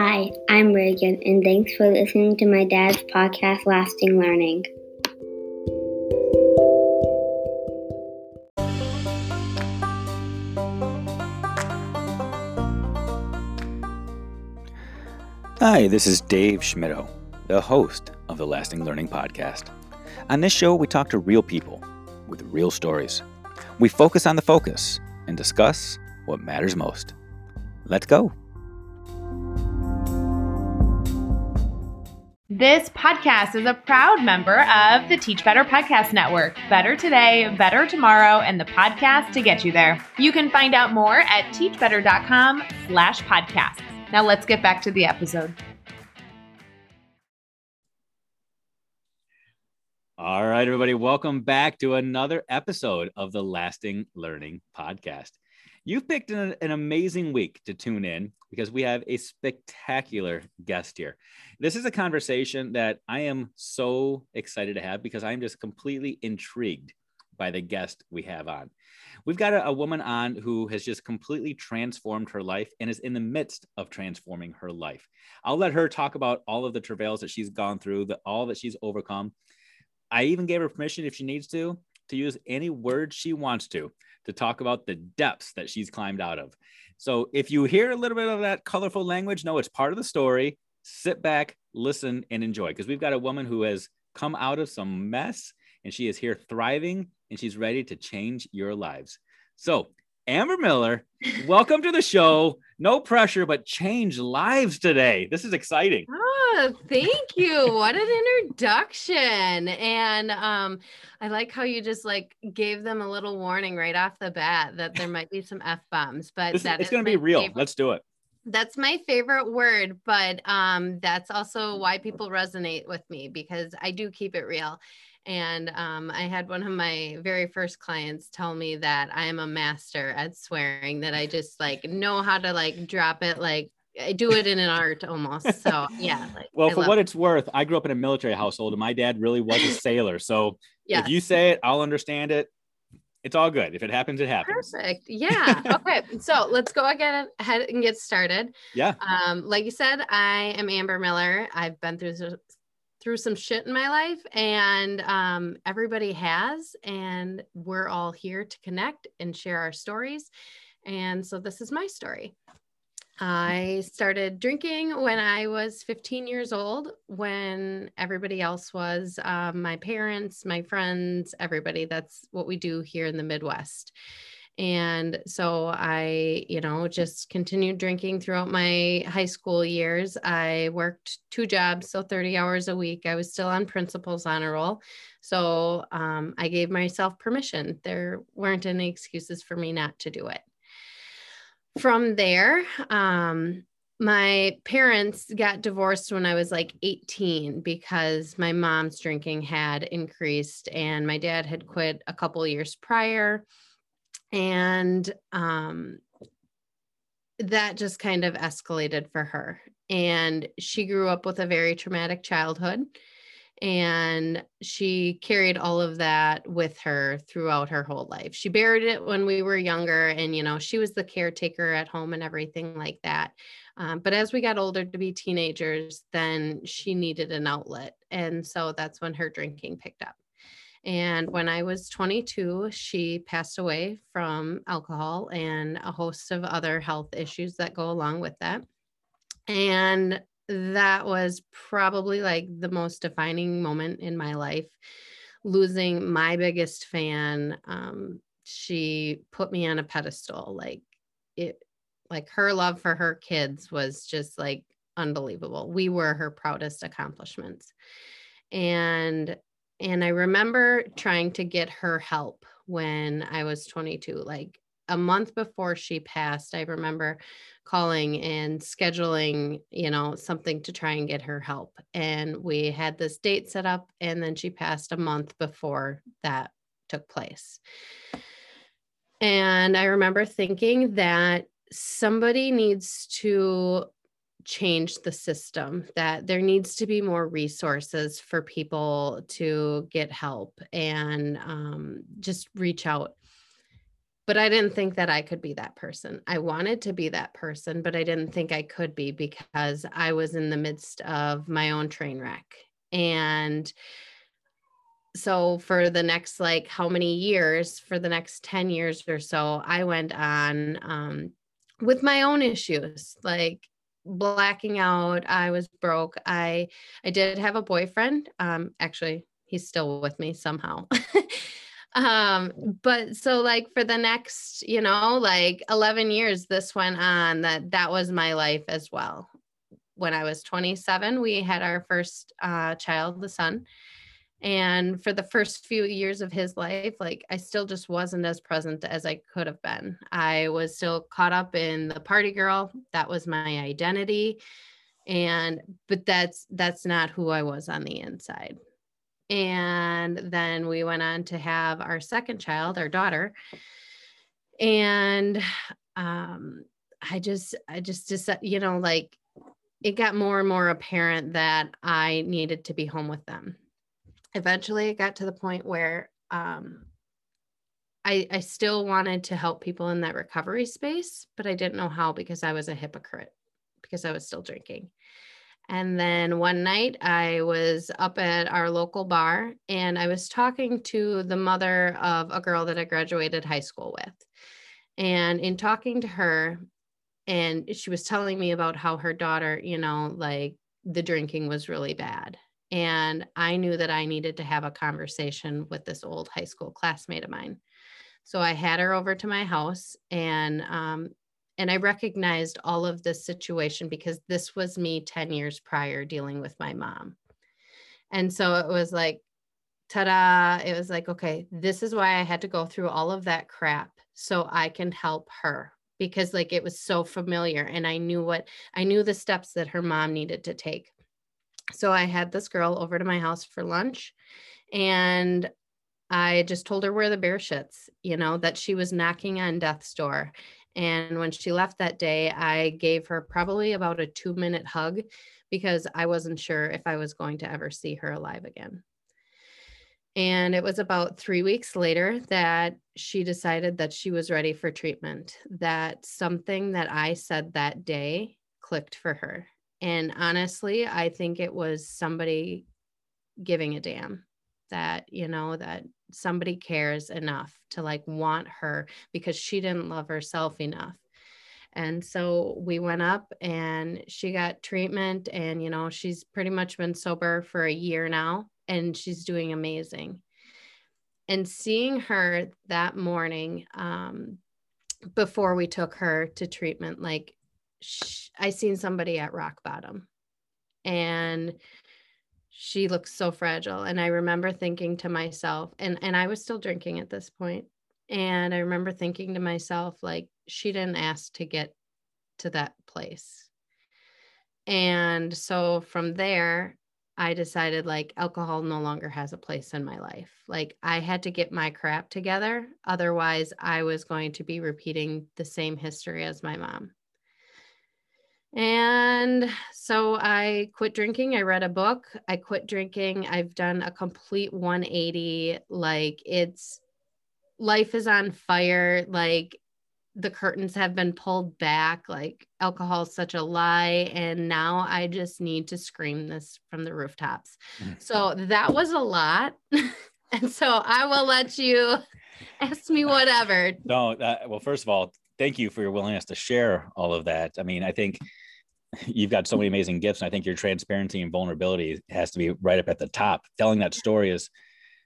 Hi, I'm Reagan, and thanks for listening to my dad's podcast, Lasting Learning. Hi, this is Dave Schmittou, the host of the Lasting Learning Podcast. On this show, we talk to real people with real stories. We focus on the focus and discuss what matters most. Let's go. This podcast is a proud member of the Teach Better Podcast Network. Better today, better tomorrow, and the podcast to get you there. You can find out more at teachbetter.com slash podcasts. Now let's get back to the episode. All right, everybody, welcome back to another episode of the Lasting Learning Podcast. You've picked an, an, amazing week to tune in because we have a spectacular guest here. This is a conversation that I am so excited to have because I'm just completely intrigued by the guest we have on. We've got a, a woman on who has just completely transformed her life and is in the midst of transforming her life. I'll let her talk about all of the travails that she's gone through, the, all that she's overcome. I even gave her permission if she needs to to use any word she wants to to talk about the depths that she's climbed out of. So if you hear a little bit of that colorful language, no, it's part of the story. Sit back, listen, and enjoy because we've got a woman who has come out of some mess and she is here thriving and she's ready to change your lives. So, Amber Miller, welcome to the show. No pressure, but change lives today. This is exciting. Oh, thank you. what an introduction. And um, I like how you just like gave them a little warning right off the bat that there might be some F bombs, but this that it's going to be real. Favorite. Let's do it. That's my favorite word, but um, that's also why people resonate with me because I do keep it real. And um, I had one of my very first clients tell me that I am a master at swearing, that I just like know how to like drop it like I do it in an art almost. So yeah. Like, well, I for what it. it's worth, I grew up in a military household and my dad really was a sailor. So yes. if you say it, I'll understand it. It's all good. If it happens, it happens. Perfect. Yeah. okay. so let's go again ahead and get started. Yeah. Um, like you said, I am Amber Miller. I've been through through some shit in my life and um, everybody has and we're all here to connect and share our stories and so this is my story. I started drinking when i was 15 years old when everybody else was um, my parents my friends everybody that's what we do here in the midwest and so I, you know, just continued drinking throughout my high school years. I worked two jobs, so 30 hours a week. I was still on principal's honor roll. So um, I gave myself permission. There weren't any excuses for me not to do it. From there, um, my parents got divorced when I was like 18 because my mom's drinking had increased and my dad had quit a couple years prior and um, that just kind of escalated for her. And she grew up with a very traumatic childhood. And she carried all of that with her throughout her whole life. She buried it when we were younger, and you know, she was the caretaker at home and everything like that. Um, but as we got older to be teenagers, then she needed an outlet. And so that's when her drinking picked up. And when I was 22, she passed away from alcohol and a host of other health issues that go along with that. And that was probably like the most defining moment in my life. Losing my biggest fan, um, she put me on a pedestal. Like it, like her love for her kids was just like unbelievable. We were her proudest accomplishments. And and I remember trying to get her help when I was 22, like a month before she passed. I remember calling and scheduling, you know, something to try and get her help. And we had this date set up, and then she passed a month before that took place. And I remember thinking that somebody needs to change the system that there needs to be more resources for people to get help and um, just reach out but I didn't think that I could be that person. I wanted to be that person, but I didn't think I could be because I was in the midst of my own train wreck. And so for the next like how many years for the next 10 years or so i went on um, with my own issues like blacking out i was broke i i did have a boyfriend um actually he's still with me somehow. Um but so like for the next you know like 11 years this went on that that was my life as well. When i was 27 we had our first uh child the son and for the first few years of his life like i still just wasn't as present as i could have been. I was still caught up in the party girl. That was my identity. And but that's that's not who i was on the inside. And then we went on to have our second child our daughter. And um i just i just just you know like it got more and more apparent that i needed to be home with them eventually it got to the point where um, I, I still wanted to help people in that recovery space, but I didn't know how because I was a hypocrite because I was still drinking. And then one night I was up at our local bar and I was talking to the mother of a girl that I graduated high school with. And in talking to her, and she was telling me about how her daughter, you know, like the drinking was really bad. And I knew that I needed to have a conversation with this old high school classmate of mine. So I had her over to my house and um, and I recognized all of this situation because this was me 10 years prior dealing with my mom. And so it was like, ta-da, it was like, okay, this is why I had to go through all of that crap so I can help her because like it was so familiar and I knew what I knew the steps that her mom needed to take so I had this girl over to my house for lunch and I just told her where the bear shits, you know, that she was knocking on death's door. And when she left that day, I gave her probably about a two minute hug because I wasn't sure if I was going to ever see her alive again. And it was about three weeks later that she decided that she was ready for treatment, that something that I said that day clicked for her. And honestly, I think it was somebody giving a damn that, you know, that somebody cares enough to like want her because she didn't love herself enough. And so we went up and she got treatment. And, you know, she's pretty much been sober for a year now and she's doing amazing. And seeing her that morning, um, before we took her to treatment, like I seen somebody at rock bottom and she looks so fragile and I remember thinking to myself and and I was still drinking at this point and I remember thinking to myself like she didn't ask to get to that place. And so from there I decided like alcohol no longer has a place in my life. Like I had to get my crap together. Otherwise, I was going to be repeating the same history as my mom. And so I quit drinking. I read a book. I quit drinking. I've done a complete 180. Like it's life is on fire. Like the curtains have been pulled back. Like alcohol is such a lie. And now I just need to scream this from the rooftops. Mm. So that was a lot. and so I will let you ask me whatever. No, uh, well, first of all, thank you for your willingness to share all of that. I mean, I think you've got so many amazing gifts, and I think your transparency and vulnerability has to be right up at the top. Telling that story is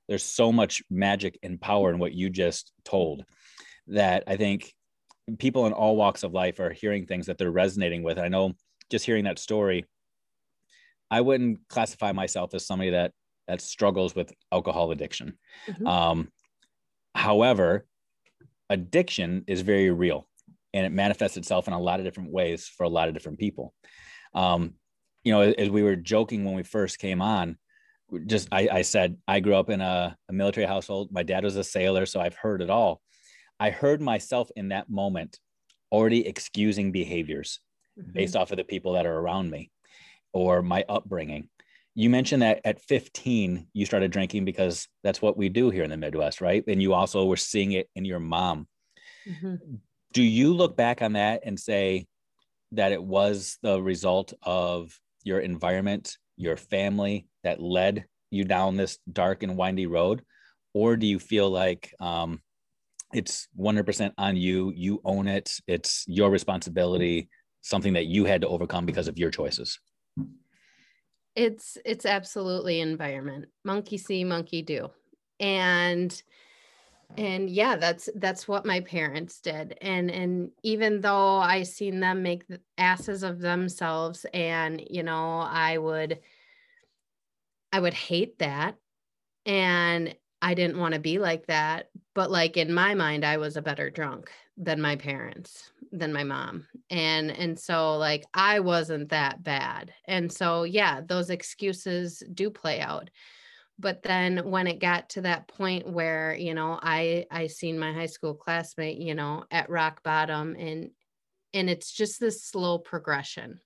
there's so much magic and power in what you just told that I think people in all walks of life are hearing things that they're resonating with. I know just hearing that story, I wouldn't classify myself as somebody that that struggles with alcohol addiction. Mm-hmm. Um, however, addiction is very real and it manifests itself in a lot of different ways for a lot of different people. Um, you know, as we were joking when we first came on, just I, I said I grew up in a, a, military household. My dad was a sailor, so I've heard it all. I heard myself in that moment already excusing behaviors mm-hmm. based off of the people that are around me or my upbringing. You mentioned that at 15 you started drinking because that's what we do here in the Midwest, right? And you also were seeing it in your mom Mm-hmm. Do you look back on that and say that it was the result of your environment, your family that led you down this dark and windy road? Or do you feel like um, it's 100% on you? You own it, it's your responsibility, something that you had to overcome because of your choices? It's it's absolutely environment. Monkey see, monkey do. And and yeah that's that's what my parents did. And and even though i seen them make asses of themselves and you know i would i would hate that. And i didn't want to be like that. But like in my mind i was a better drunk than my parents than my mom. And and so like i wasn't that bad. And so yeah those excuses do play out but then when it got to that point where you know i i seen my high school classmate you know at rock bottom and and it's just this slow progression.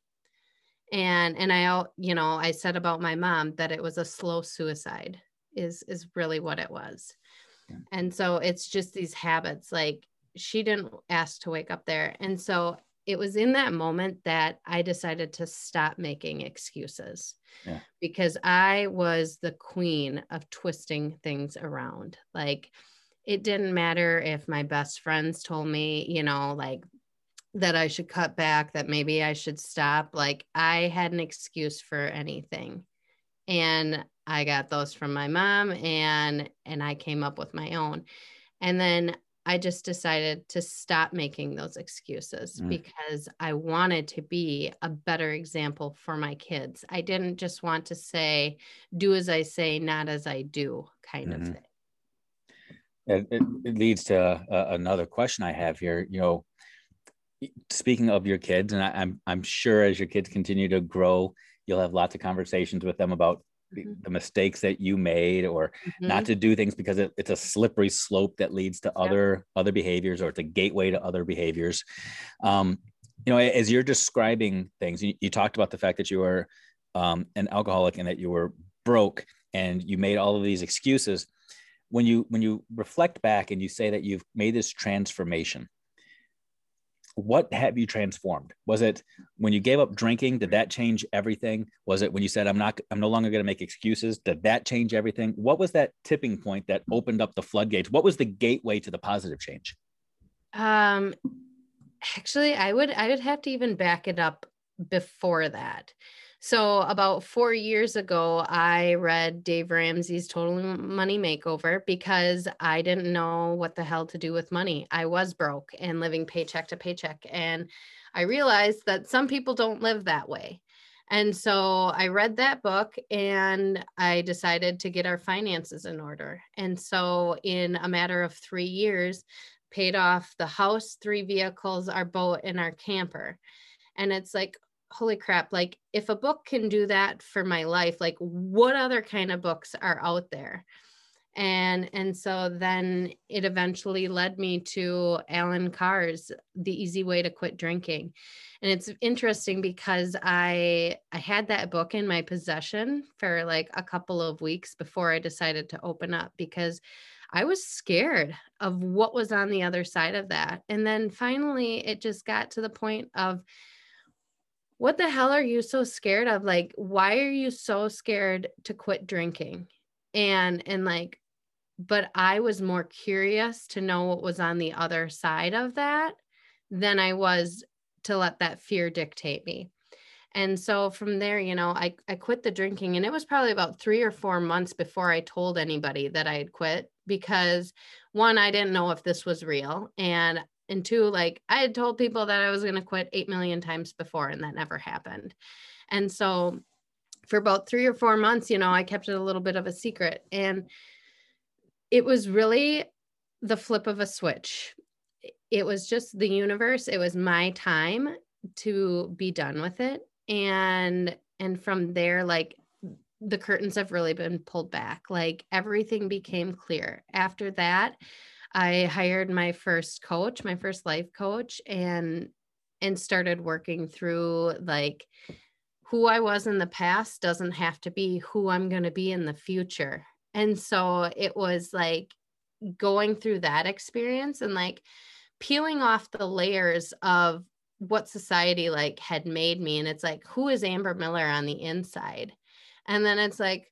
And and i you know i said about my mom that it was a slow suicide is is really what it was. Yeah. and so it's just these habits like she didn't ask to wake up there. And so it was in that moment that I decided to stop making excuses yeah. because I was the queen of twisting things around. Like it didn't matter if my best friends told me, you know, like that I should cut back, that maybe I should stop. Like I had an excuse for anything. And I got those from my mom and and I came up with my own. And then I just decided to stop making those excuses mm. because I wanted to be a better example for my kids. I didn't just want to say, do as I say, not as I do, kind mm-hmm. of thing. It, it, it leads to uh, another question I have here. You know, speaking of your kids, and I, I'm I'm sure as your kids continue to grow, you'll have lots of conversations with them about mm-hmm. the mistakes that you made or mm-hmm. not to do things because it, it's a slippery slope that leads to other other behaviors or it's a gateway to other behaviors um, you know as you're describing things you, you talked about the fact that you were um, an alcoholic and that you were broke and you made all of these excuses when you when you reflect back and you say that you've made this transformation what have you transformed? Was it when you gave up drinking did that change everything? Was it when you said i'm not i'm no longer going to make excuses did that change everything? What was that tipping point that opened up the floodgates? What was the gateway to the positive change? Um actually i would i would have to even back it up before that so, about four years ago, I read Dave Ramsey's Total Money Makeover because I didn't know what the hell to do with money. I was broke and living paycheck to paycheck. And I realized that some people don't live that way. And so I read that book and I decided to get our finances in order. And so, in a matter of three years, paid off the house, three vehicles, our boat, and our camper. And it's like, holy crap like if a book can do that for my life like what other kind of books are out there and and so then it eventually led me to Allen Carr's The Easy Way to Quit Drinking. And it's interesting because I I had that book in my possession for like a couple of weeks before I decided to open up because I was scared of what was on the other side of that. And then finally it just got to the point of what the hell are you so scared of? Like why are you so scared to quit drinking? And and like but i was more curious to know what was on the other side of that than i was to let that fear dictate me. And so from there you know i, I quit the drinking and it was probably about three or four months before i told anybody that i had quit because one i didn't know if this was real and and two like i had told people that i was going to quit 8 million times before and that never happened. And so for about three or four months you know i kept it a little bit of a secret and it was really the flip of a switch. It was just the universe it was my time to be done with it and and from there like the curtains have really been pulled back. Like everything became clear. After that I hired my first coach, my first life coach, and and started working through like who I was in the past doesn't have to be who I'm going to be in the future. And so it was like going through that experience and like peeling off the layers of what society like had made me and it's like who is amber miller on the inside and then it's like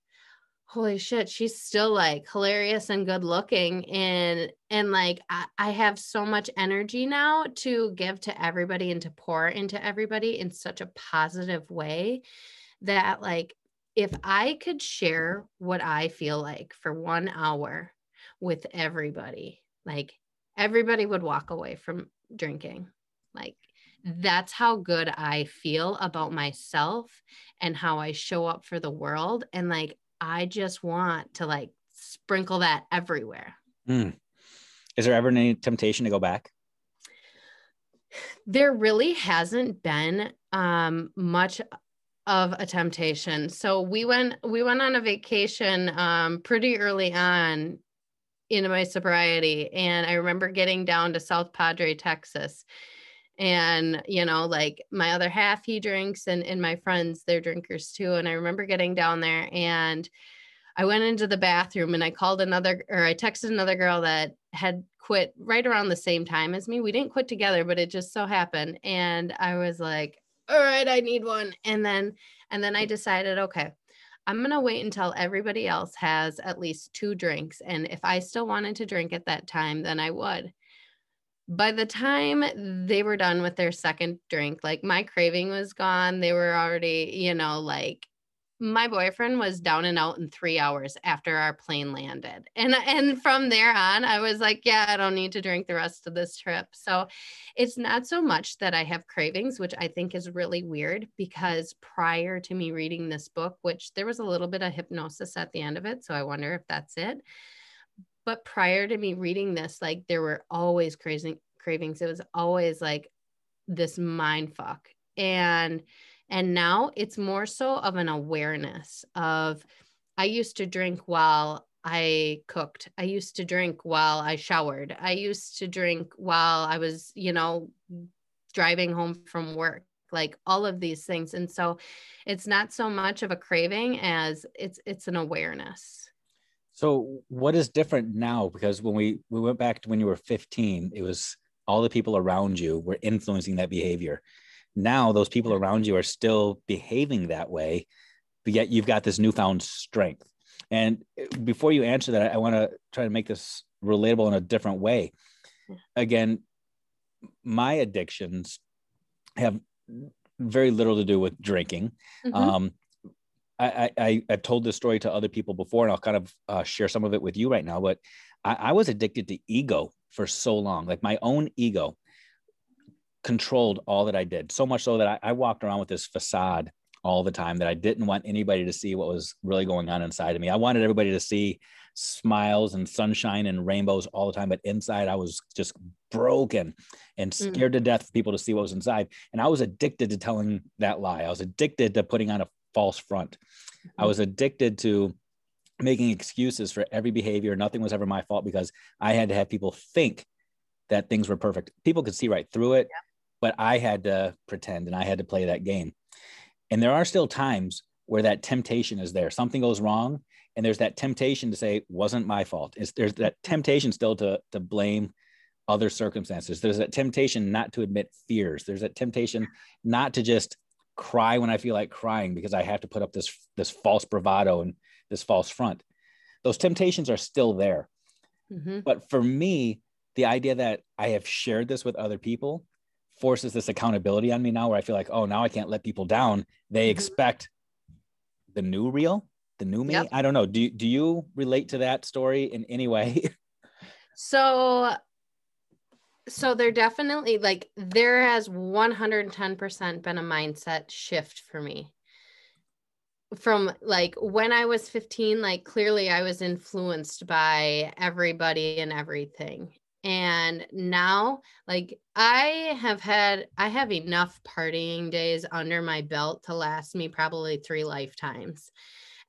holy shit she's still like hilarious and good looking and and like I, I have so much energy now to give to everybody and to pour into everybody in such a positive way that like if i could share what i feel like for one hour with everybody like everybody would walk away from drinking like that's how good I feel about myself and how I show up for the world. And like, I just want to like sprinkle that everywhere. Mm. Is there ever any temptation to go back? There really hasn't been um, much of a temptation. So we went we went on a vacation um, pretty early on in my sobriety, and I remember getting down to South Padre, Texas, and you know like my other half he drinks and and my friends they're drinkers too and i remember getting down there and i went into the bathroom and i called another or i texted another girl that had quit right around the same time as me we didn't quit together but it just so happened and i was like all right i need one and then and then i mm. decided okay i'm going to wait until everybody else has at least two drinks and if i still wanted to drink at that time then i would by the time they were done with their second drink, like my craving was gone. They were already, you know, like my boyfriend was down and out in three hours after our plane landed. And and from there on, I was like, yeah, I don't need to drink the rest of this trip. So it's not so much that I have cravings, which I think is really weird because prior to me reading this book, which there was a little bit of hypnosis at the end of it. So I wonder if that's it but prior to me reading this like there were always crazy cravings. It was always like this mind fuck. And and now it's more so of an awareness of i used to drink while i cooked. I used to drink while i showered. I used to drink while i was you know driving home from work like all of these things. And so it's not so much of a craving as it's it's an awareness so what is different now? Because when we we went back to when you were 15, it was all the people around you were influencing that behavior. Now those people around you are still behaving that way, but yet you've got this newfound strength. And before you answer that, I want to try to make this relatable in a different way. Again, my addictions have very little to do with drinking. Mm-hmm. Um, I, I I've told this story to other people before, and I'll kind of uh, share some of it with you right now. But I, I was addicted to ego for so long, like my own ego controlled all that I did. So much so that I, I walked around with this facade all the time that I didn't want anybody to see what was really going on inside of me. I wanted everybody to see smiles and sunshine and rainbows all the time, but inside I was just broken and mm. scared mm. to death for people to see what was inside. And I was addicted to telling that lie. I was addicted to putting on a false front. I mm-hmm. was addicted to making excuses for every behavior. Nothing was ever my fault because I had to have people think that things were perfect. People could see right through it, yeah. but I had to pretend and I had to play that game. And there are still times where that temptation is there. Something goes wrong, and there's that temptation to say, wasn't my fault. It's, there's that temptation still to, to blame other circumstances. There's that temptation not to admit fears. There's that temptation not to just cry when I feel like crying because I have to put up this this false bravado and this false front. Those temptations are still there. Mm-hmm. But for me, the idea that I have shared this with other people forces this accountability on me now where I feel like, oh, now I can't let people down. They mm-hmm. expect the new real, the new me. Yep. I don't know. Do, do you relate to that story in any way? so so there definitely like there has 110% been a mindset shift for me. From like when i was 15 like clearly i was influenced by everybody and everything. And now like i have had i have enough partying days under my belt to last me probably three lifetimes.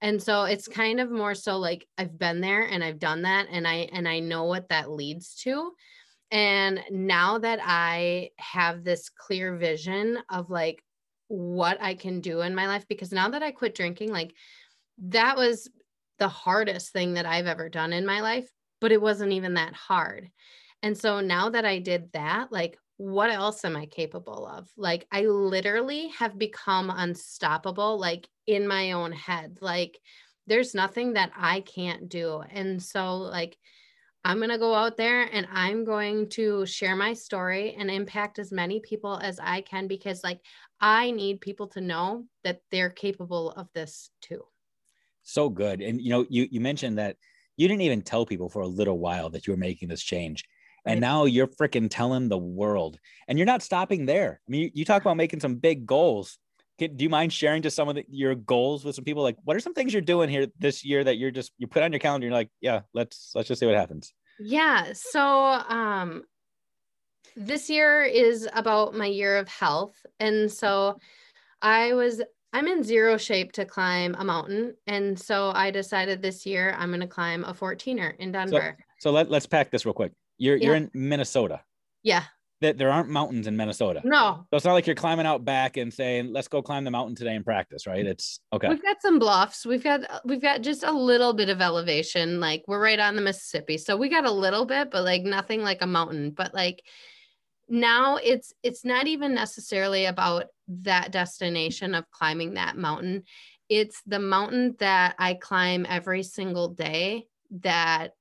And so it's kind of more so like i've been there and i've done that and i and i know what that leads to and now that I have this clear vision of like what I can do in my life, because now that I quit drinking, like that was the hardest thing that I've ever done in my life, but it wasn't even that hard. And so now that I did that, like, what else am I capable of? Like, I literally have become unstoppable, like in my own head. Like, there's nothing that I can't do. And so, like, I'm going to go out there and I'm going to share my story and impact as many people as I can because, like, I need people to know that they're capable of this too. So good. And, you know, you, you mentioned that you didn't even tell people for a little while that you were making this change. And right. now you're freaking telling the world, and you're not stopping there. I mean, you, you talk about making some big goals. Can, do you mind sharing just some of the, your goals with some people? Like, what are some things you're doing here this year that you're just you put on your calendar? you're like, yeah, let's let's just see what happens. Yeah. So, um, this year is about my year of health, and so I was I'm in zero shape to climb a mountain, and so I decided this year I'm going to climb a 14er in Denver. So, so let, let's pack this real quick. You're yeah. you're in Minnesota. Yeah. That there aren't mountains in Minnesota. No. So it's not like you're climbing out back and saying, "Let's go climb the mountain today and practice." Right? Mm-hmm. It's okay. We've got some bluffs. We've got we've got just a little bit of elevation. Like we're right on the Mississippi, so we got a little bit, but like nothing like a mountain. But like now it's it's not even necessarily about that destination of climbing that mountain it's the mountain that i climb every single day that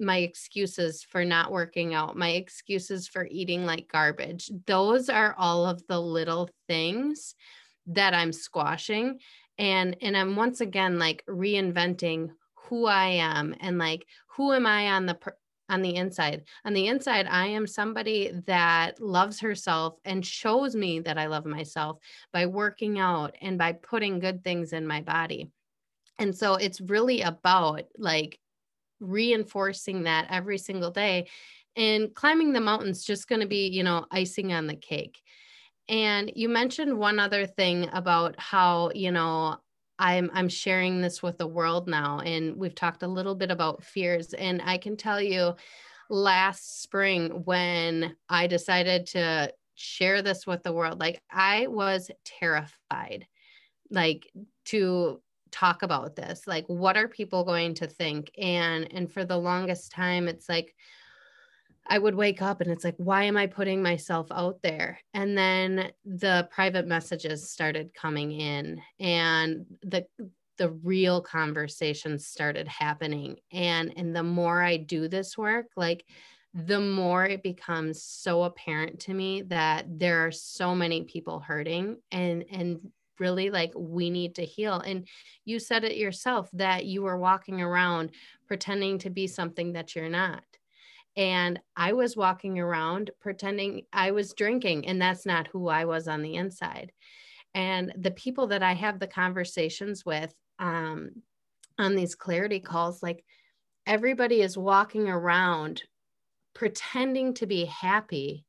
my excuses for not working out, my excuses for eating like garbage. Those are all of the little things that I'm squashing and and I'm once again like reinventing who I am and like who am I on the on the inside. On the inside, I am somebody that loves herself and shows me that I love myself by working out and by putting good things in my body. And so it's really about like reinforcing that every single day. And climbing the mountains just going to be, you know, icing on the cake. And you mentioned one other thing about how, you know, I'm I'm sharing this with the world now and we've talked a little bit about fears and I can tell you last spring when I decided to share this with the world like I was terrified like to talk about this like what are people going to think and and for the longest time it's like I would wake up and it's like, why am I putting myself out there? And then the private messages started coming in and the the real conversations started happening. And and the more I do this work, like the more it becomes so apparent to me that there are so many people hurting and and really like we need to heal. And you said it yourself that you were walking around pretending to be something that you're not. And I was walking around pretending I was drinking, and that's not who I was on the inside. And the people that I have the conversations with um, on these clarity calls, like everybody is walking around pretending to be happy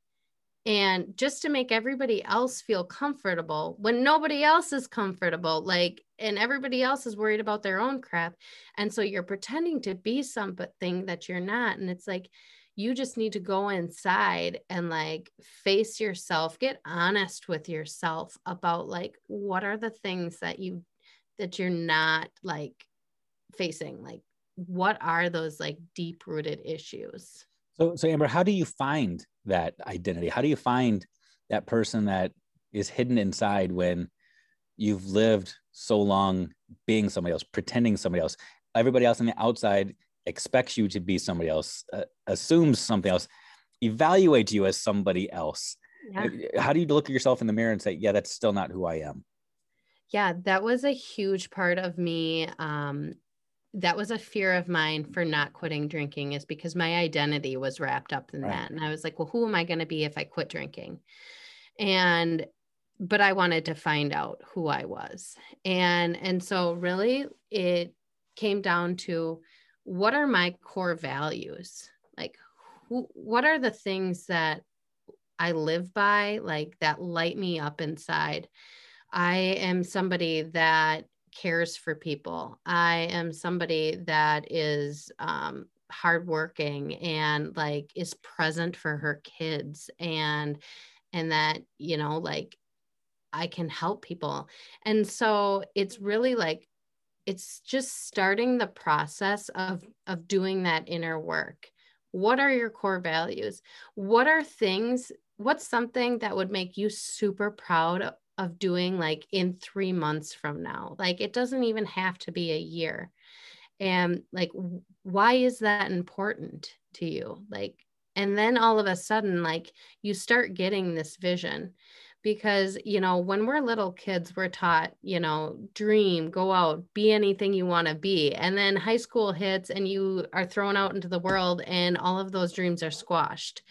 and just to make everybody else feel comfortable when nobody else is comfortable like and everybody else is worried about their own crap. And so you're pretending to be something that you're not and it's like you just need to go inside and like face yourself get honest with yourself about like what are the things that you that you're not like facing? Like what are those like deep rooted issues? So, so Amber, how do you find that identity? How do you find that person that is hidden inside when you've lived so long being somebody else, pretending somebody else? Everybody else on the outside expects you to be somebody else, uh, assumes something else, evaluates you as somebody else. Yeah. How do you look at yourself in the mirror and say, yeah, that's still not who I am? Yeah, that was a huge part of me um, that was a fear of mine for not quitting drinking is because my identity was wrapped up in right. that and i was like well who am i going to be if i quit drinking? And but i wanted to find out who i was. And and so really it came down to what are my core values? Like who what are the things that i live by like that light me up inside? I am somebody that cares for people. I am somebody that is um, hardworking and like is present for her kids and and that you know like I can help people. And so it's really like it's just starting the process of of doing that inner work what are your core values what are things what's something that would make you super proud of doing like in 3 months from now like it doesn't even have to be a year. And like why is that important to you? Like and then all of a sudden like you start getting this vision because you know when we're little kids we're taught you know dream go out be anything you want to be. And then high school hits and you are thrown out into the world and all of those dreams are squashed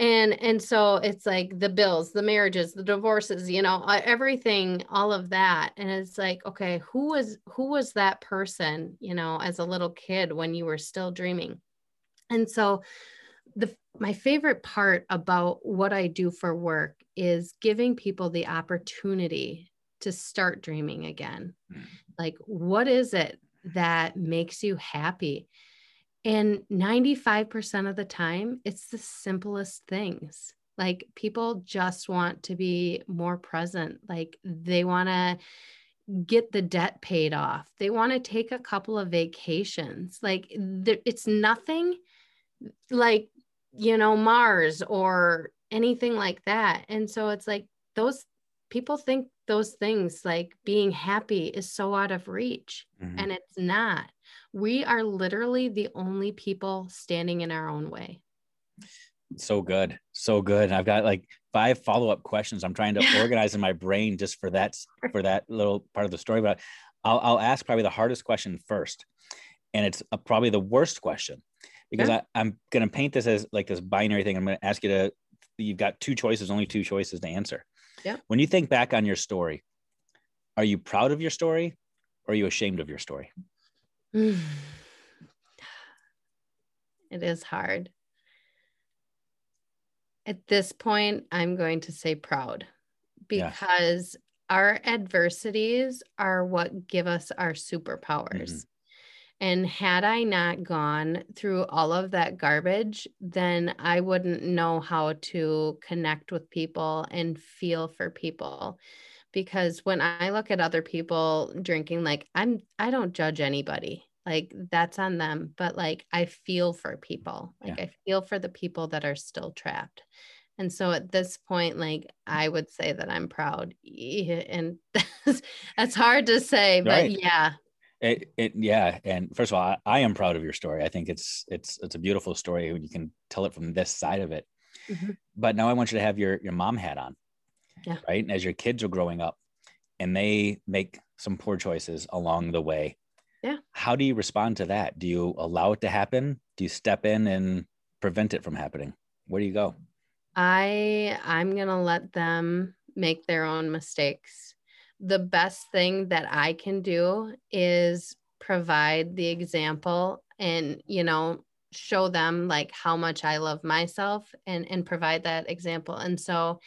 and and so it's like the bills the marriages the divorces you know everything all of that and it's like okay who was who was that person you know as a little kid when you were still dreaming and so the my favorite part about what I do for work is giving people the opportunity to start dreaming again. Mm. Like what is it that makes you happy? And 95% of the time, it's the simplest things. Like people just want to be more present. Like they want to get the debt paid off. They want to take a couple of vacations. Like it's nothing like you know, Mars or anything like that. And so it's like those people think those things like being happy is so out of reach, mm-hmm. and it's not. We are literally the only people standing in our own way. So good. So good. I've got like five follow-up questions. I'm trying to organize in my brain just for that for that little part of the story, but I'll, I'll ask probably the hardest question first. And it's a, probably the worst question because I, I'm going to paint this as like this binary thing. I'm going to ask you to, you've got two choices, only two choices to answer. Yeah. When you think back on your story, are you proud of your story or are you ashamed of your story? it is hard. At this point, I'm going to say proud because yeah. our adversities are what give us our superpowers. Mm-hmm. And had I not gone through all of that garbage, then I wouldn't know how to connect with people and feel for people. Because when I look at other people drinking, like I'm, I don't judge anybody. Like that's on them. But like I feel for people. Like yeah. I feel for the people that are still trapped. And so at this point, like I would say that I'm proud. And that's, hard to say, but right. yeah, it, it yeah and first of all I, I, am proud of your story i think it's it's it's a beautiful story when you can tell it from this side of it mm-hmm. but now i want you to have your your mom hat on yeah. right? And as your kids are growing up and they make some poor choices along the way. Yeah. How do you respond to that? Do you allow it to happen? Do you step in and prevent it from happening? Where do you go? I i'm gonna let them make their own mistakes. The best thing that I can do is provide the example and, you know, show them like how much I love myself and and provide that example. And so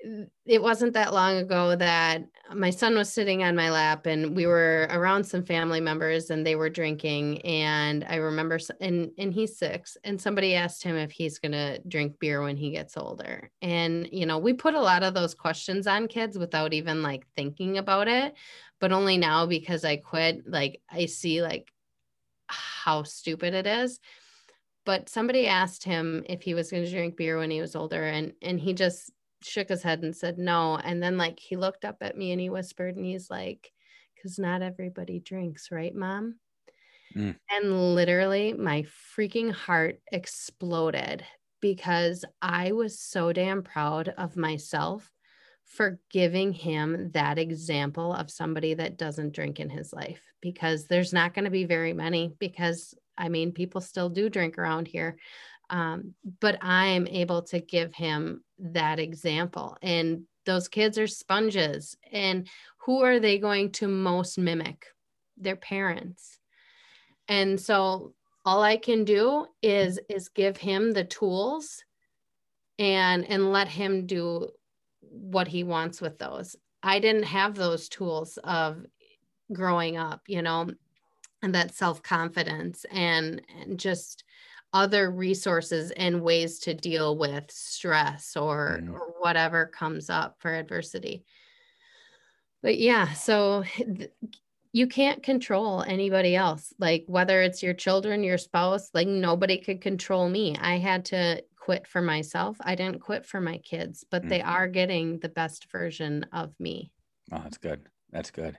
it wasn't that long ago that my son was sitting on my lap and we were around some family members and they were drinking. And i remember and and he's 6 and somebody asked him if he's going to drink beer when he gets older. And you know we put a lot of those questions on kids without even like thinking about it. But only now because i quit like i see like how stupid it is. But somebody asked him if he was going to drink beer when he was older and and he just shook his head and said no. And then like he looked up at me and he whispered and he's like, because not everybody drinks, right, mom? Mm. And literally my freaking heart exploded because I was so damn proud of myself for giving him that example of somebody that doesn't drink in his life because there's not going to be very many because I mean people still do drink around here um, but I'm able to give him that example. And those kids are sponges. And who are they going to most mimic? Their parents. And so all I can do is is give him the tools and and let him do what he wants with those. I didn't have those tools of growing up, you know, and that self-confidence and and just other resources and ways to deal with stress or, mm. or whatever comes up for adversity. But yeah, so you can't control anybody else. Like whether it's your children, your spouse, like nobody could control me. I had to quit for myself. I didn't quit for my kids, but mm. they are getting the best version of me. Oh, that's good. That's good.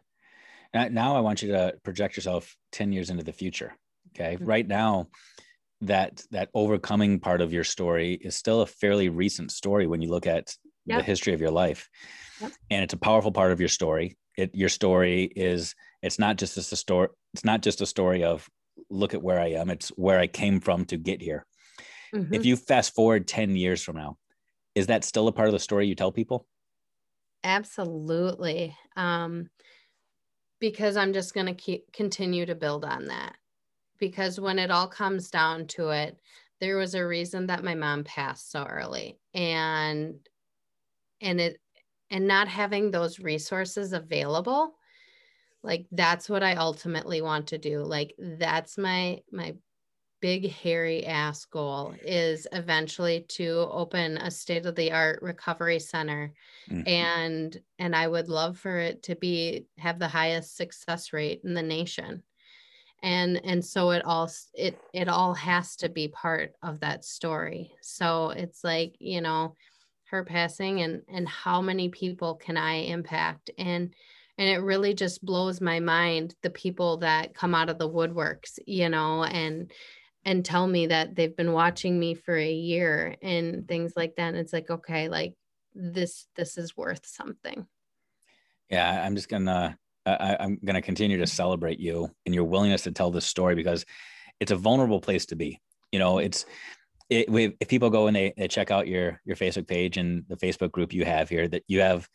Now I want you to project yourself 10 years into the future. Okay. Mm-hmm. Right now, that that overcoming part of your story is still a fairly recent story when you look at yep. the history of your life. Yep. And it's a powerful part of your story. It your story is it's not just a story, it's not just a story of look at where I am, it's where I came from to get here. Mm-hmm. If you fast forward 10 years from now, is that still a part of the story you tell people? Absolutely. Um, because I'm just going to keep continue to build on that. Because when it all comes down to it, there was a reason that my mom passed so early. And and it and not having those resources available like that's what i ultimately want to do. Like that's my my big hairy ass goal is eventually to open a state of the art recovery center. Mm-hmm. and and I would love for it to be have the highest success rate in the nation and and so it all it it all has to be part of that story so it's like you know her passing and and how many people can I impact and and it really just blows my mind the people that come out of the woodworks you know and and tell me that they've been watching me for a year and things like that. And it's like, okay, like this, this is worth something. Yeah. I'm just gonna, I, I'm gonna continue to celebrate you and your willingness to tell this story because it's a vulnerable place to be. You know, it's, it, if people go and they, they check out your your Facebook page and the Facebook group you have here, that you have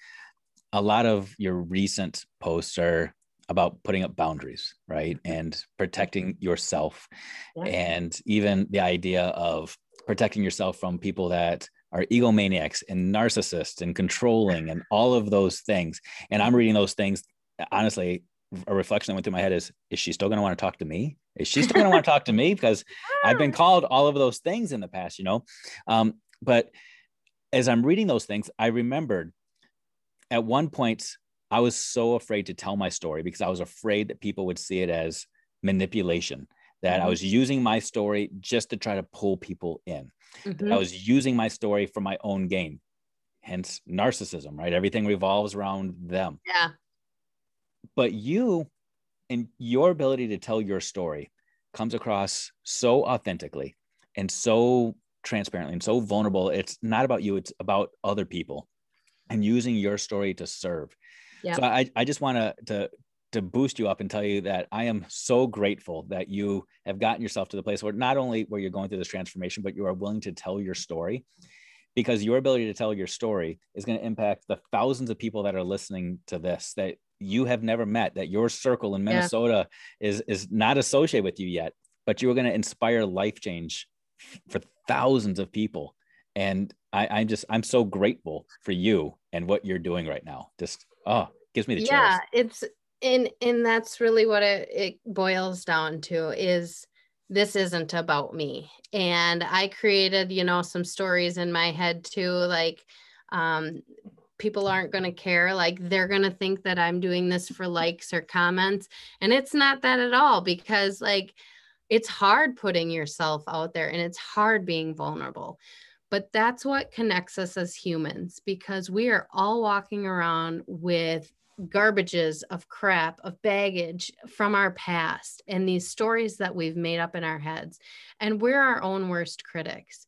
a lot of your recent posts are about putting up boundaries, right? And protecting yourself. Yeah. And even the idea of protecting yourself from people that are egomaniacs and narcissists and controlling and all of those things. And I'm reading those things. Honestly, a reflection that went through my head is is she still going to want to talk to me is she still going to want to talk to me because i've been called all of those things in the past you know um, but as i'm reading those things i remembered at one point I was so afraid to tell my story because I was afraid that people would see it as manipulation, that mm-hmm. I was using my story just to try to pull people in. Mm-hmm. I was using my story for my own gain, hence narcissism, right? Everything revolves around them. Yeah. But you and your ability to tell your story comes across so authentically and so transparently and so vulnerable. It's not about you, it's about other people and using your story to serve. Yeah. So I, I just want to, to, to boost you up and tell you that I am so grateful that you have gotten yourself to the place where not only where you're going through this transformation, but you are willing to tell your story because your ability to tell your story is going to impact the thousands of people that are listening to this that you have never met that your circle in minnesota yeah. is is not associated with you yet but you are going to inspire life change for thousands of people. And I, i'm just i'm so grateful for you and what you're doing right now. Just oh gives me the yeah it's and and that's really what it, it boils down to is this isn't about me. And i created you know some stories in my head too like um people aren't going to care like they're going to think that i'm doing this for likes or comments and it's not that at all because like it's hard putting yourself out there and it's hard being vulnerable but that's what connects us as humans because we are all walking around with garbages of crap, of baggage from our past and these stories that we've made up in our heads. And we're our own worst critics.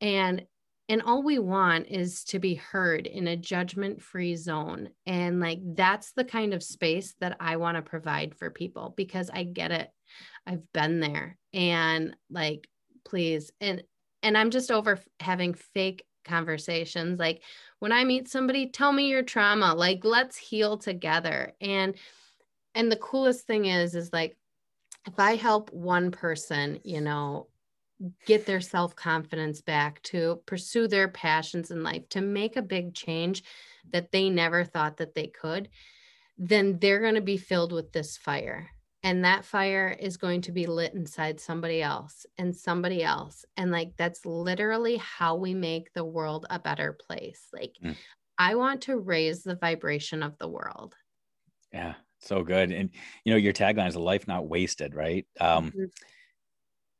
And and all we want is to be heard in a judgment free zone and like that's the kind of space that i want to provide for people because i get it i've been there and like please and and I'm just over having fake conversations. Like when I meet somebody, tell me your trauma. Like let's heal together. And and the coolest thing is is like if I help one person, you know, get their self-confidence back to pursue their passions in life, to make a big change that they never thought that they could, then they're going to be filled with this fire and that fire is going to be lit inside somebody else and somebody else and like that's literally how we make the world a better place like mm. i want to raise the vibration of the world yeah So good. And you know, your tagline is a life not wasted, right? Um, Mhm.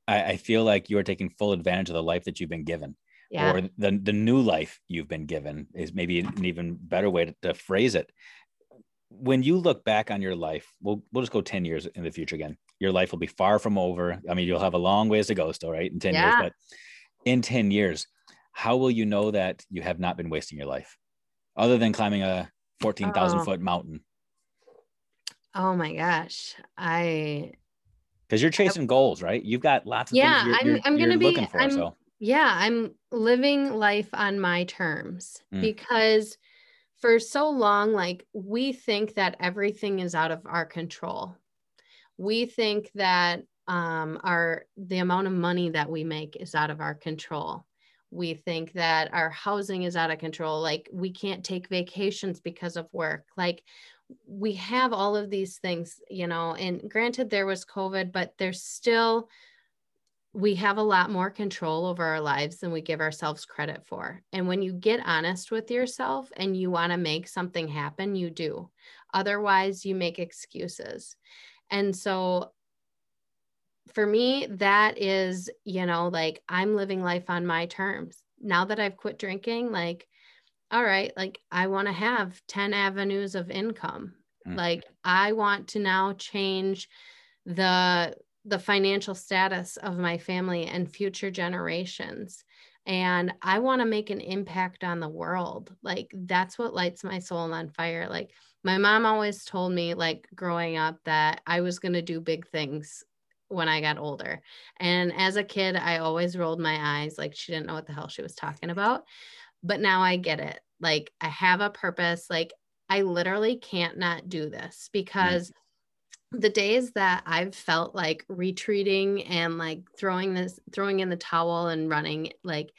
I, I feel like you are taking full advantage of the life that you've been given. Yeah. or the the new life you've been given is maybe an even better way to, to phrase it. When you look back on your life, we'll we'll just go 10 years in the future again. Your life will be far from over. I mean, you'll have a long ways to go still, right? In 10 years, but in 10 years, how will you know that you have not been wasting your life? Other than climbing a 14,000 Oh. foot mountain. oh my gosh. I Because you're chasing goals, right? You've got lots of Yeah, things you're, I'm- you're- I'm gonna you're be- looking for. I'm- so yeah, I'm living life on my terms Mm. because for so long, like we think that everything is out of our control. We think that um, our the amount of money that we make is out of our control. We think that our housing is out of control. Like we can't take vacations because of work. Like we have all of these things, you know, and granted there was COVID, but there's still we have a lot more control over our lives than we give ourselves credit for. And when you get honest with yourself and you want to make something happen, you do. Otherwise, you make excuses. And so for me, that is, you know, like I'm living life on my terms. Now that I've quit drinking, like, all right, like I want to have 10 avenues of income. Mm. Like I want to now change the the financial status of my family and future generations. And i want to make an impact on the world. Like that's what lights my soul on fire. Like my mom always told me like growing up that i was going to do big things when i got older. And as a kid i always rolled my eyes like she didn't know what the hell she was talking about but now i get it like i have a purpose like i literally can't not do this because the days that I've felt like retreating and like throwing this, throwing in the towel and running, like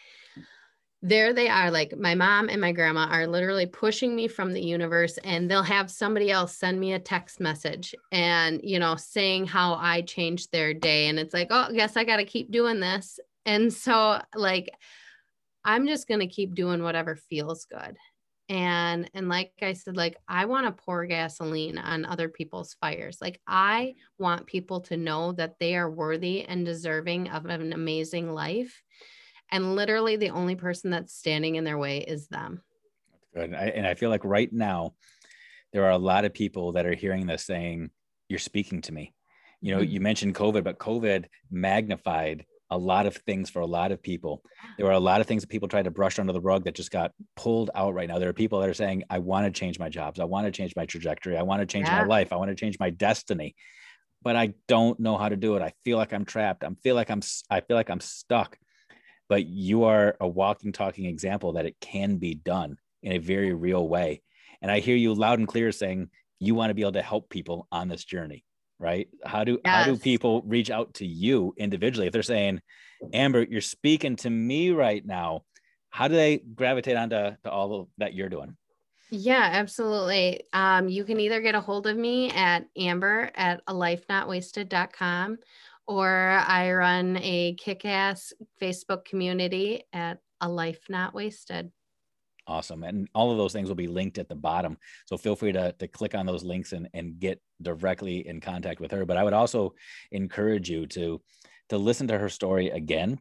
there they are. Like my mom and my grandma are literally pushing me from the universe, and they'll have somebody else send me a text message and, you know, saying how I changed their day. And it's like, oh, I guess I got to keep doing this. And so, like, I'm just going to keep doing whatever feels good and and like i said like i want to pour gasoline on other people's fires like i want people to know that they are worthy and deserving of an amazing life and literally the only person that's standing in their way is them Good. I, and I feel like right now, there are a lot of people that are hearing this saying, You're speaking to me. You know, Mhm. you mentioned COVID, but COVID magnified a lot of things for a lot of people. There were a lot of things that people tried to brush under the rug that just got pulled out right now. There are people that are saying, I want to change my jobs. I want to change my trajectory. I want to change my life. I want to change my destiny. But I don't know how to do it. I feel like I'm trapped. I feel like I'm I feel like I'm stuck. But you are a walking, talking example that it can be done in a very real way. And I hear you loud and clear saying you want to be able to help people on this journey, right? How do how do people reach out to you individually if they're saying, Amber, you're speaking to me right now? How do they gravitate onto to all of that you're doing? yeah absolutely um, you can either get a hold of me at amber at a life not wasted.com or i run a kick-ass facebook community at a life not wasted Awesome. And all of those things will be linked at the bottom. So feel free to, to click on those links and, and get directly in contact with her. But I would also encourage you to, to listen to her story again,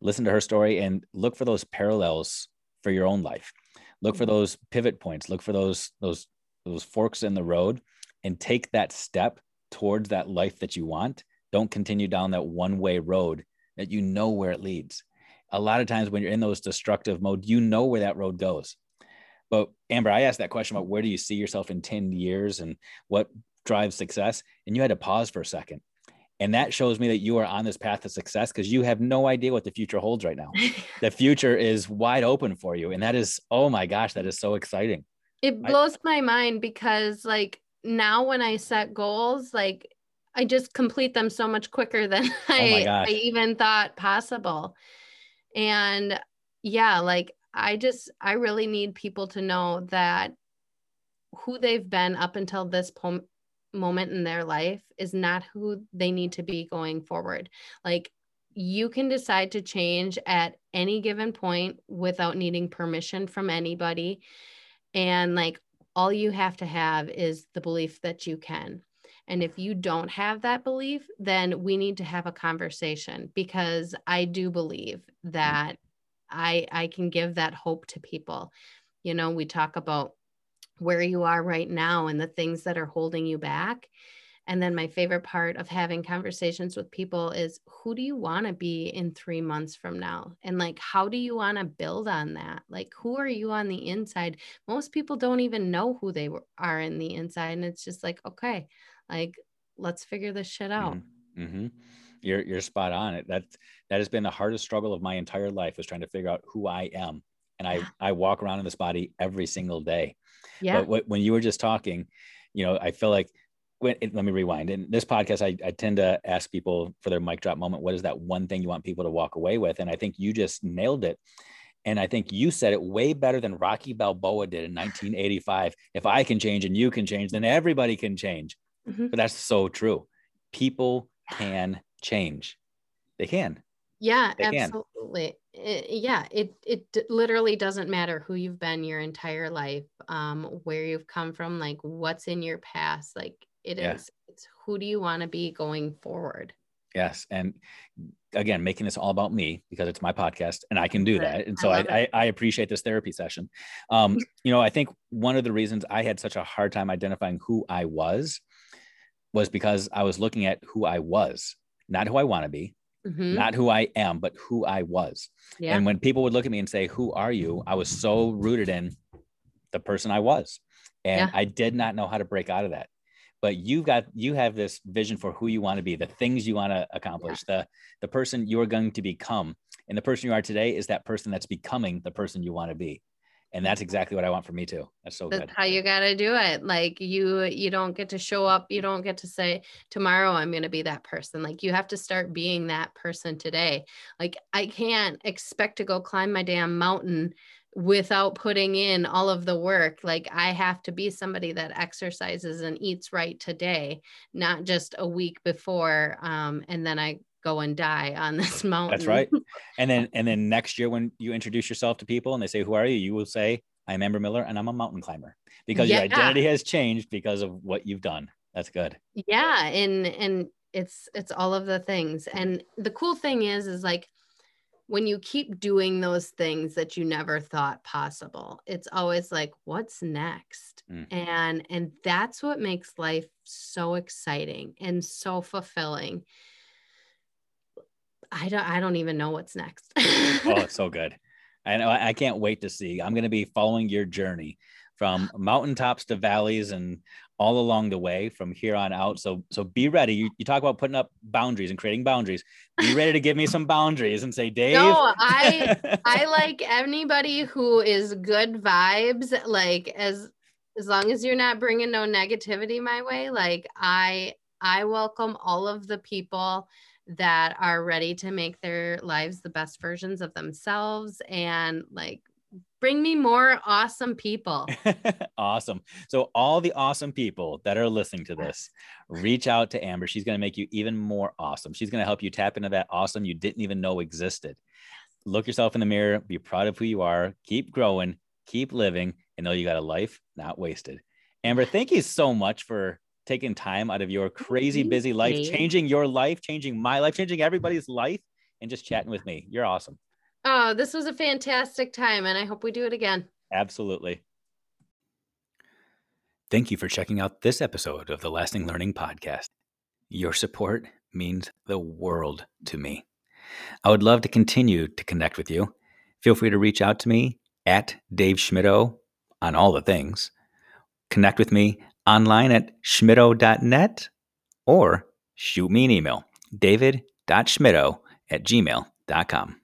listen to her story and look for those parallels for your own life. Look for mm-hmm. those pivot points, look for those, those, those forks in the road and take that step towards that life that you want. Don't continue down that one way road that you know where it leads a lot of times when you're in those destructive mode, you know where that road goes. But Amber, I asked that question about where do you see yourself in 10 years and what drives success? And you had to pause for a second. And that shows me that you are on this path to success because you have no idea what the future holds right now. the future is wide open for you. And that is, oh my gosh, that is so exciting. it I- blows my mind because like now when i set goals like i just complete them so much quicker than oh I. I even thought possible and yeah like i just i really need people to know that who they've been up until this pom- moment in their life is not who they need to be going forward like you can decide to change at any given point without needing permission from anybody and like all you have to have is the belief that you can. And if you don't have that belief, then we need to have a conversation because I do believe mm. that I I can give that hope to people. You know, we talk about where you are right now and the things that are holding you back. And then my favorite part of having conversations with people is who do you want to be in three months from now? And like, how do you want to build on that? Like, who are you on the inside? Most people don't even know who they are in the inside. And it's just like, okay, like, let's figure this shit out. Mm-hmm. mm-hmm. You're, you're spot on it. That, that has been the hardest struggle of my entire life was trying to figure out who I am. And I, I walk around in this body every single day. Yeah. But when you were just talking, you know, I feel like when, let me rewind. In this podcast, I, I tend to ask people for their mic drop moment, what is that one thing you want people to walk away with? And I think you just nailed it. And I think you said it way better than Rocky Balboa did in 1985. If I can change and you can change, then everybody can change. Mm-hmm. But that's so true. People can change. They can. Yeah, they absolutely. It, yeah, it it literally doesn't matter who you've been your entire life, um, where you've come from, like what's in your past. Like it yeah. is. It's who do you want to be going forward? Yes, and again, making this all about me because it's my podcast and I can do that. And so I, I, I, appreciate this therapy session. Um, you know, I think one of the reasons I had such a hard time identifying who I was was because I was looking at who I was, not who I want to be, mm-hmm. not who I am, but who I was. Yeah. And when people would look at me and say, Who are you? I was so rooted in the person I was. And yeah. I did not know how to break out of that. But you've got you have this vision for who you want to be, the things you want to accomplish, yeah. the the person you are going to become. And the person you are today is that person that's becoming the person you want to be and that's exactly what I want for me too. That's so good. that's good. How you got to do it. Like you, you don't get to show up. You don't get to say tomorrow I'm going to be that person. Like you have to start being that person today. Like I can't expect to go climb my damn mountain without putting in all of the work. Like I have to be somebody that exercises and eats right today, not just a week before. Um, and then I go and die on this mountain. That's right. And then and then next year when you introduce yourself to people and they say, Who are you? You will say, I'm Amber Miller and I'm a mountain climber because yeah. your identity has changed because of what you've done. That's good. Yeah. And and it's it's all of the things. And the cool thing is, is like when you keep doing those things that you never thought possible, it's always like, what's next? Mm. And and that's what makes life so exciting and so fulfilling I don't I don't even know what's next. oh, it's so good. I know I can't wait to see. I'm going to be following your journey from mountaintops to valleys and all along the way from here on out. So so be ready. You, you talk about putting up boundaries and creating boundaries. Be ready to give me some boundaries and say, Dave. No, I I like anybody who is good vibes. Like as as long as you're not bringing no negativity my way, like I I welcome all of the people that are ready to make their lives the best versions of themselves and like bring me more awesome people. awesome. So, all the awesome people that are listening to this, reach out to Amber. She's going to make you even more awesome. She's going to help you tap into that awesome you didn't even know existed. Look yourself in the mirror, be proud of who you are, keep growing, keep living, and know you got a life not wasted. Amber, thank you so much for taking time out of your crazy mm-hmm. busy life, changing your life, changing my life, changing everybody's life, and just chatting with me. You're awesome. Oh, this was a fantastic time, and I hope we do it again. Absolutely. Thank you for checking out this episode of the Lasting Learning Podcast. Your support means the world to me. I would love to continue to connect with you. Feel free to reach out to me at Dave Schmittou on all the things. Connect with me online at schmittou.net or shoot me an email, david.schmittou at gmail.com.